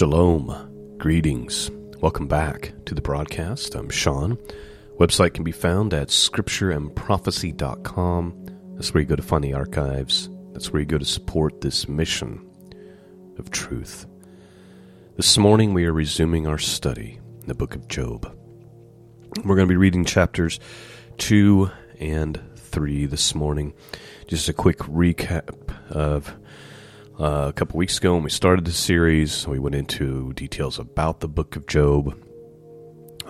Shalom. Greetings. Welcome back to the broadcast. I'm Sean. Website can be found at scriptureandprophecy.com. That's where you go to find the archives. That's where you go to support this mission of truth. This morning we are resuming our study in the book of Job. We're going to be reading chapters 2 and 3 this morning. Just a quick recap of uh, a couple weeks ago when we started the series. We went into details about the book of Job.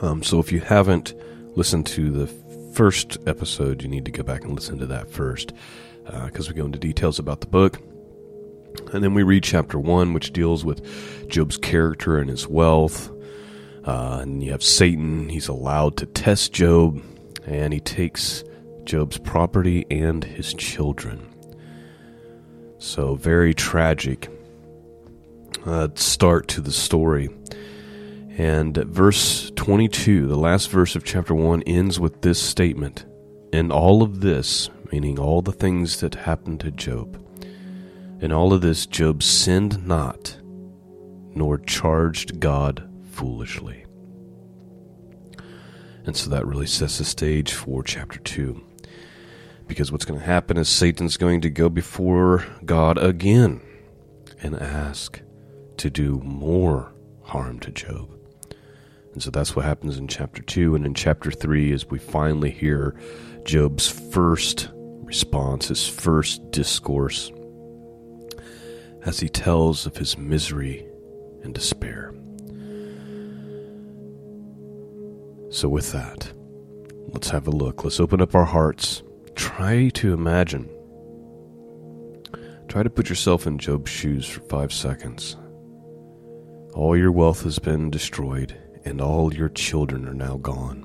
Um, so if you haven't listened to the first episode, you need to go back and listen to that first because uh, we go into details about the book. And then we read chapter one, which deals with Job's character and his wealth. Uh, and you have Satan. He's allowed to test Job, and he takes Job's property and his children. So, very tragic uh, start to the story. And verse 22, the last verse of chapter 1, ends with this statement And all of this, meaning all the things that happened to Job, in all of this, Job sinned not, nor charged God foolishly. And so that really sets the stage for chapter 2 because what's going to happen is Satan's going to go before God again and ask to do more harm to Job. And so that's what happens in chapter 2. And in chapter 3, as we finally hear Job's first response, his first discourse, as he tells of his misery and despair. So, with that, let's have a look. Let's open up our hearts try to imagine. Try to put yourself in Job's shoes for five seconds. All your wealth has been destroyed, and all your children are now gone.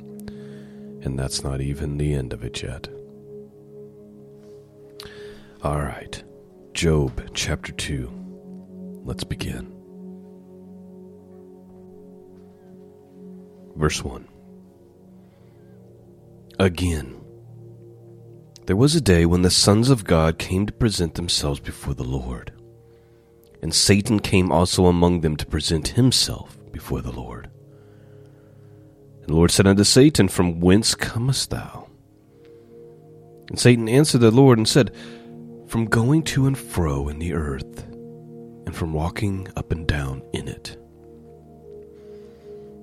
And that's not even the end of it yet. All right, Job chapter 2. Let's begin. Verse 1. Again there was a day when the sons of God came to present themselves before the Lord. And Satan came also among them to present himself before the Lord. And the Lord said unto Satan, From whence comest thou? And Satan answered the Lord and said, From going to and fro in the earth, and from walking up and down in it.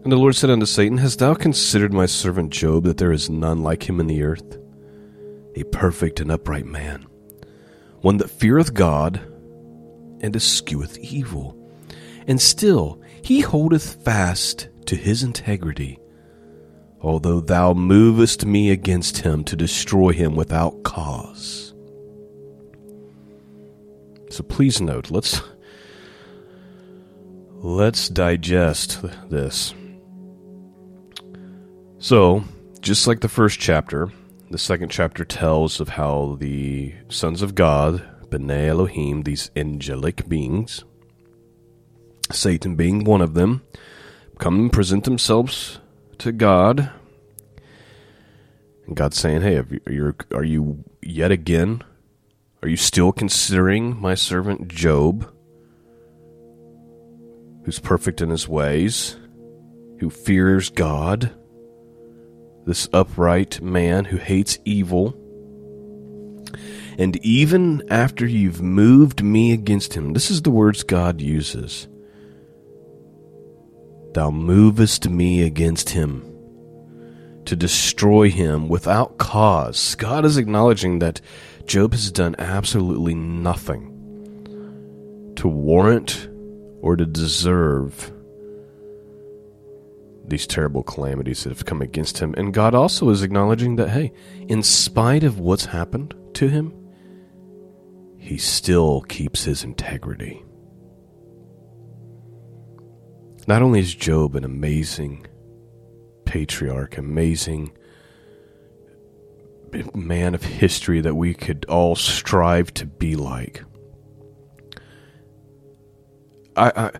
And the Lord said unto Satan, Hast thou considered my servant Job, that there is none like him in the earth? A perfect and upright man, one that feareth God and escheweth evil. And still he holdeth fast to his integrity, although thou movest me against him to destroy him without cause. So please note, let's let's digest this. So, just like the first chapter, the second chapter tells of how the sons of God, B'nai Elohim, these angelic beings, Satan being one of them, come and present themselves to God. And God's saying, Hey, you, are you yet again, are you still considering my servant Job, who's perfect in his ways, who fears God? This upright man who hates evil. And even after you've moved me against him, this is the words God uses. Thou movest me against him to destroy him without cause. God is acknowledging that Job has done absolutely nothing to warrant or to deserve these terrible calamities that have come against him. And God also is acknowledging that, hey, in spite of what's happened to him, he still keeps his integrity. Not only is Job an amazing patriarch, amazing man of history that we could all strive to be like. I I,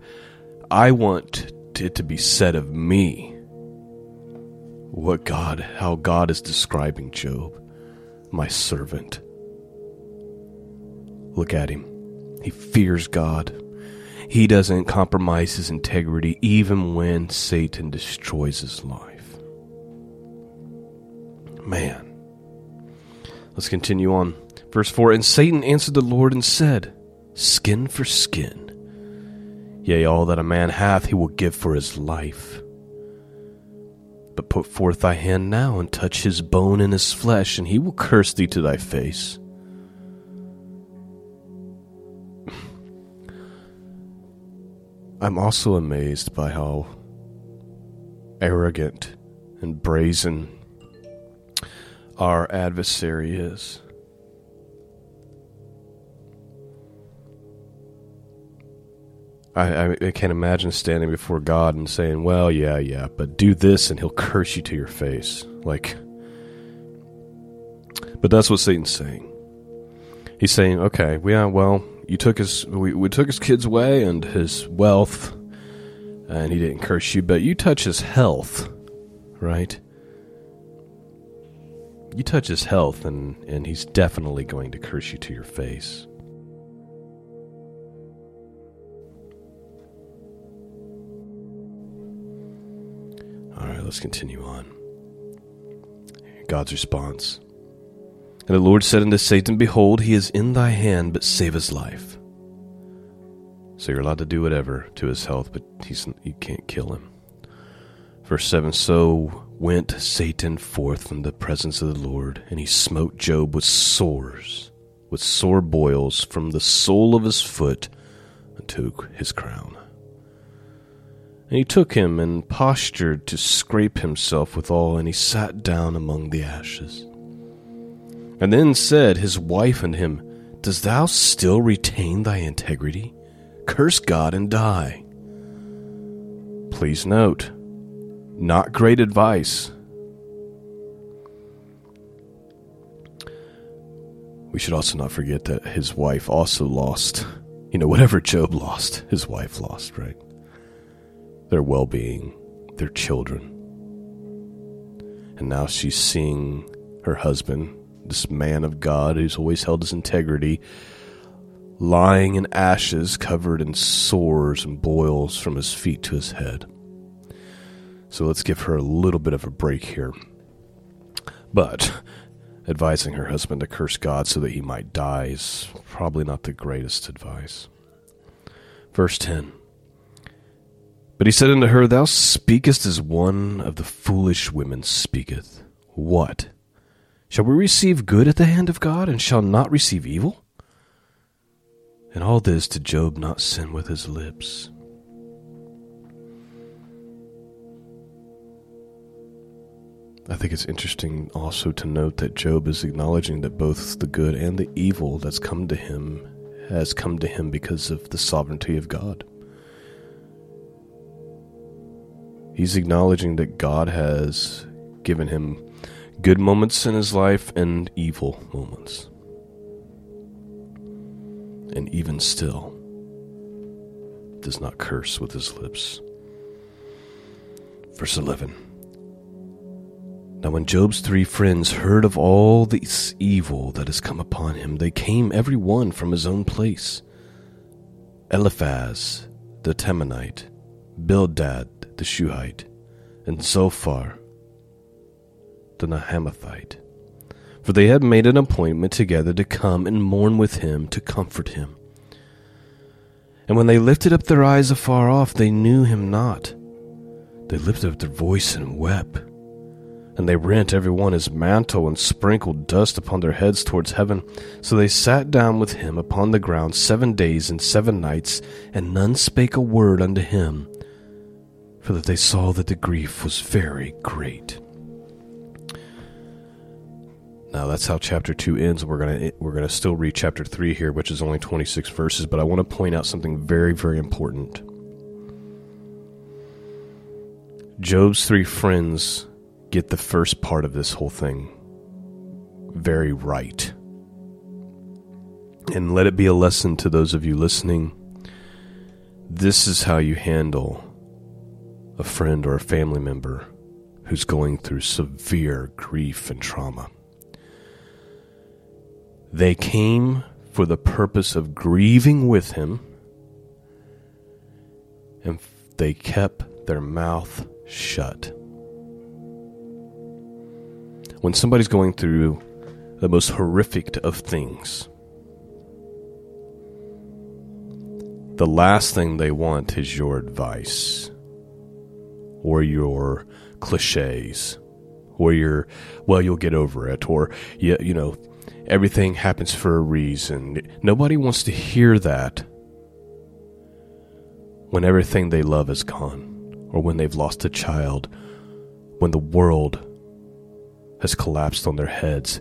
I want it to be said of me what God, how God is describing Job, my servant. Look at him. He fears God. he doesn't compromise his integrity even when Satan destroys his life. Man. Let's continue on. Verse 4 And Satan answered the Lord and said, Skin for skin. Yea, all that a man hath he will give for his life. But put forth thy hand now and touch his bone and his flesh, and he will curse thee to thy face. I'm also amazed by how arrogant and brazen our adversary is. I, I, can't imagine standing before God and saying, "Well, yeah, yeah, but do this, and He'll curse you to your face." Like, but that's what Satan's saying. He's saying, "Okay, yeah, uh, well, you took his, we, we took his kids away and his wealth, and he didn't curse you, but you touch his health, right? You touch his health, and and he's definitely going to curse you to your face." Let's continue on. God's response. And the Lord said unto Satan, Behold, he is in thy hand, but save his life. So you're allowed to do whatever to his health, but he's, you can't kill him. Verse 7 So went Satan forth from the presence of the Lord, and he smote Job with sores, with sore boils from the sole of his foot unto his crown. And he took him a potsherd to scrape himself withal, and he sat down among the ashes. And then said his wife unto him, Dost thou still retain thy integrity? Curse God and die. Please note, not great advice. We should also not forget that his wife also lost. You know, whatever Job lost, his wife lost, right? Their well being, their children. And now she's seeing her husband, this man of God who's always held his integrity, lying in ashes covered in sores and boils from his feet to his head. So let's give her a little bit of a break here. But advising her husband to curse God so that he might die is probably not the greatest advice. Verse 10 but he said unto her, Thou speakest as one of the foolish women speaketh. What? Shall we receive good at the hand of God, and shall not receive evil? And all this did Job not sin with his lips. I think it's interesting also to note that Job is acknowledging that both the good and the evil that's come to him has come to him because of the sovereignty of God. He's acknowledging that God has given him good moments in his life and evil moments. And even still, does not curse with his lips. Verse 11 Now, when Job's three friends heard of all this evil that has come upon him, they came every one from his own place Eliphaz the Temanite, Bildad the Shuhite, and Zophar the Naamathite. For they had made an appointment together to come and mourn with him to comfort him. And when they lifted up their eyes afar off, they knew him not. They lifted up their voice and wept. And they rent every one his mantle and sprinkled dust upon their heads towards heaven. So they sat down with him upon the ground seven days and seven nights, and none spake a word unto him, for that they saw that the grief was very great. Now that's how chapter 2 ends. We're going to we're to still read chapter 3 here, which is only 26 verses, but I want to point out something very very important. Job's three friends get the first part of this whole thing very right. And let it be a lesson to those of you listening. This is how you handle a friend or a family member who's going through severe grief and trauma. They came for the purpose of grieving with him and they kept their mouth shut. When somebody's going through the most horrific of things, the last thing they want is your advice or your cliches or your well you'll get over it or you, you know everything happens for a reason. Nobody wants to hear that when everything they love is gone or when they've lost a child when the world has collapsed on their heads.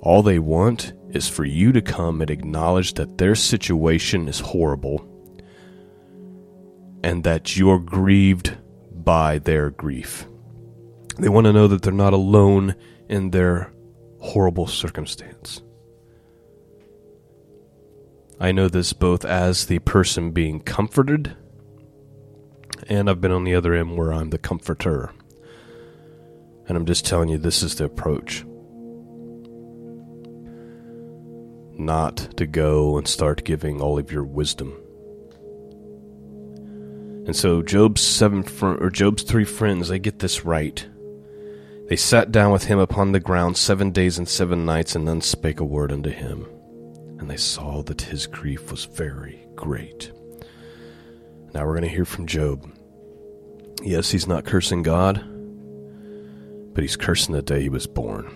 All they want is for you to come and acknowledge that their situation is horrible and that you're grieved by their grief. They want to know that they're not alone in their horrible circumstance. I know this both as the person being comforted, and I've been on the other end where I'm the comforter. And I'm just telling you, this is the approach. Not to go and start giving all of your wisdom and so Job's seven fr- or Job's three friends, they get this right. They sat down with him upon the ground seven days and seven nights, and none spake a word unto him. And they saw that his grief was very great. Now we're going to hear from Job. Yes, he's not cursing God, but he's cursing the day he was born.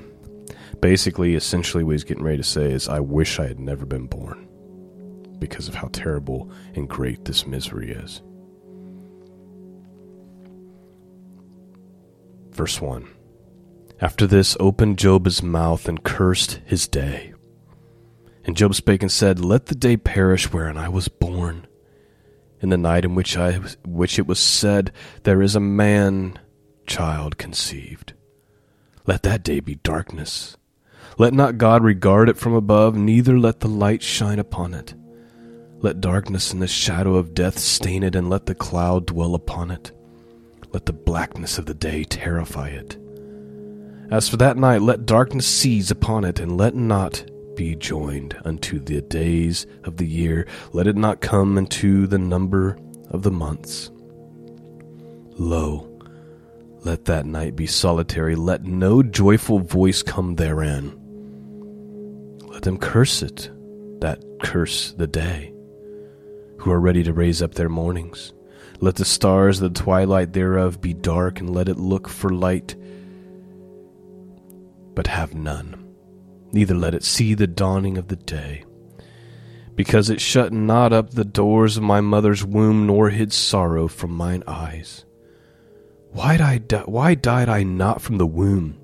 Basically, essentially, what he's getting ready to say is, I wish I had never been born because of how terrible and great this misery is. Verse 1 After this opened Job his mouth and cursed his day. And Job spake and said, Let the day perish wherein I was born. In the night in which I which it was said, There is a man child conceived. Let that day be darkness. Let not God regard it from above, neither let the light shine upon it. Let darkness and the shadow of death stain it, and let the cloud dwell upon it. Let the blackness of the day terrify it. As for that night, let darkness seize upon it, and let not be joined unto the days of the year. Let it not come into the number of the months. Lo, let that night be solitary. Let no joyful voice come therein. Let them curse it, that curse the day, who are ready to raise up their mornings. Let the stars the twilight thereof be dark, and let it look for light, but have none. Neither let it see the dawning of the day. Because it shut not up the doors of my mother's womb, nor hid sorrow from mine eyes. Why, I di- why died I not from the womb?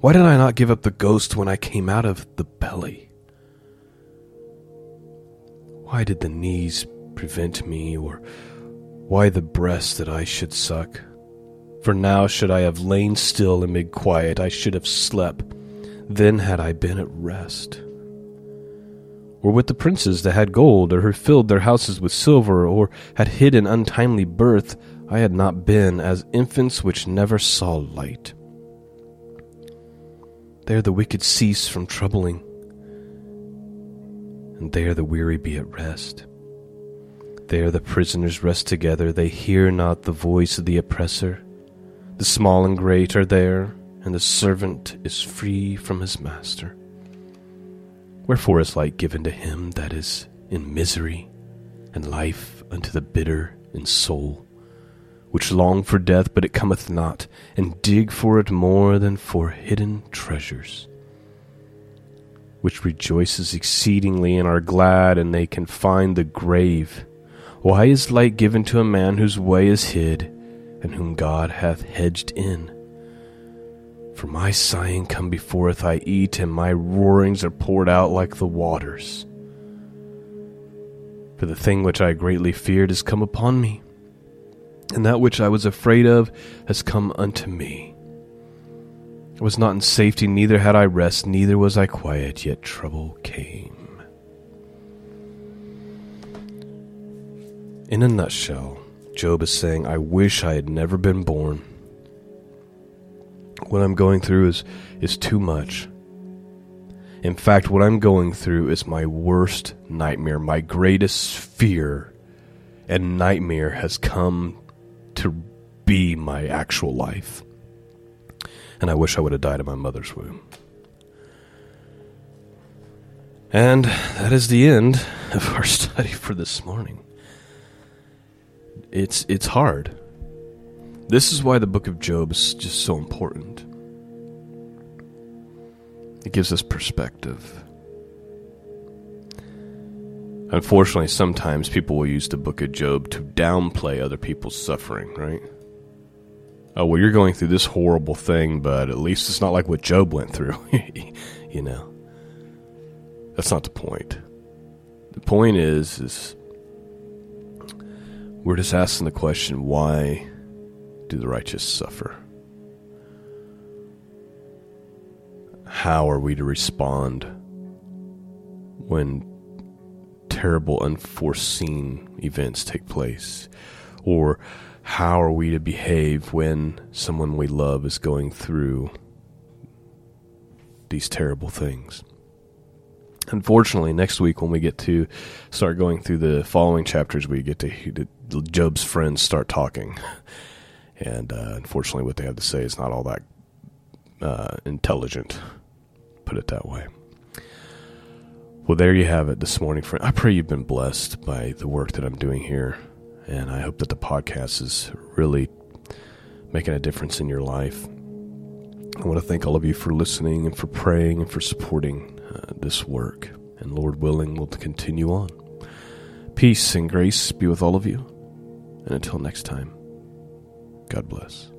Why did I not give up the ghost when I came out of the belly? Why did the knees prevent me, or why the breast that I should suck? For now should I have lain still amid quiet, I should have slept, then had I been at rest. Or with the princes that had gold, or who filled their houses with silver, or had hid an untimely birth, I had not been as infants which never saw light. There the wicked cease from troubling, and there the weary be at rest. There the prisoners rest together, they hear not the voice of the oppressor. The small and great are there, and the servant is free from his master. Wherefore is light given to him that is in misery, and life unto the bitter in soul, which long for death, but it cometh not, and dig for it more than for hidden treasures, which rejoices exceedingly and are glad, and they can find the grave why is light given to a man whose way is hid, and whom God hath hedged in? For my sighing come beforeth I eat, and my roarings are poured out like the waters. For the thing which I greatly feared is come upon me, and that which I was afraid of has come unto me. I was not in safety, neither had I rest, neither was I quiet, yet trouble came. In a nutshell, Job is saying, I wish I had never been born. What I'm going through is, is too much. In fact, what I'm going through is my worst nightmare, my greatest fear, and nightmare has come to be my actual life. And I wish I would have died in my mother's womb. And that is the end of our study for this morning. It's it's hard. This is why the book of Job is just so important. It gives us perspective. Unfortunately, sometimes people will use the book of Job to downplay other people's suffering, right? Oh, well, you're going through this horrible thing, but at least it's not like what Job went through. you know? That's not the point. The point is, is we're just asking the question, why do the righteous suffer? How are we to respond when terrible, unforeseen events take place? Or how are we to behave when someone we love is going through these terrible things? Unfortunately, next week when we get to start going through the following chapters, we get to Job's friends start talking. And uh, unfortunately, what they have to say is not all that uh, intelligent, put it that way. Well, there you have it this morning, friend. I pray you've been blessed by the work that I'm doing here, and I hope that the podcast is really making a difference in your life. I want to thank all of you for listening and for praying and for supporting uh, this work. And Lord willing, we'll continue on. Peace and grace be with all of you. And until next time, God bless.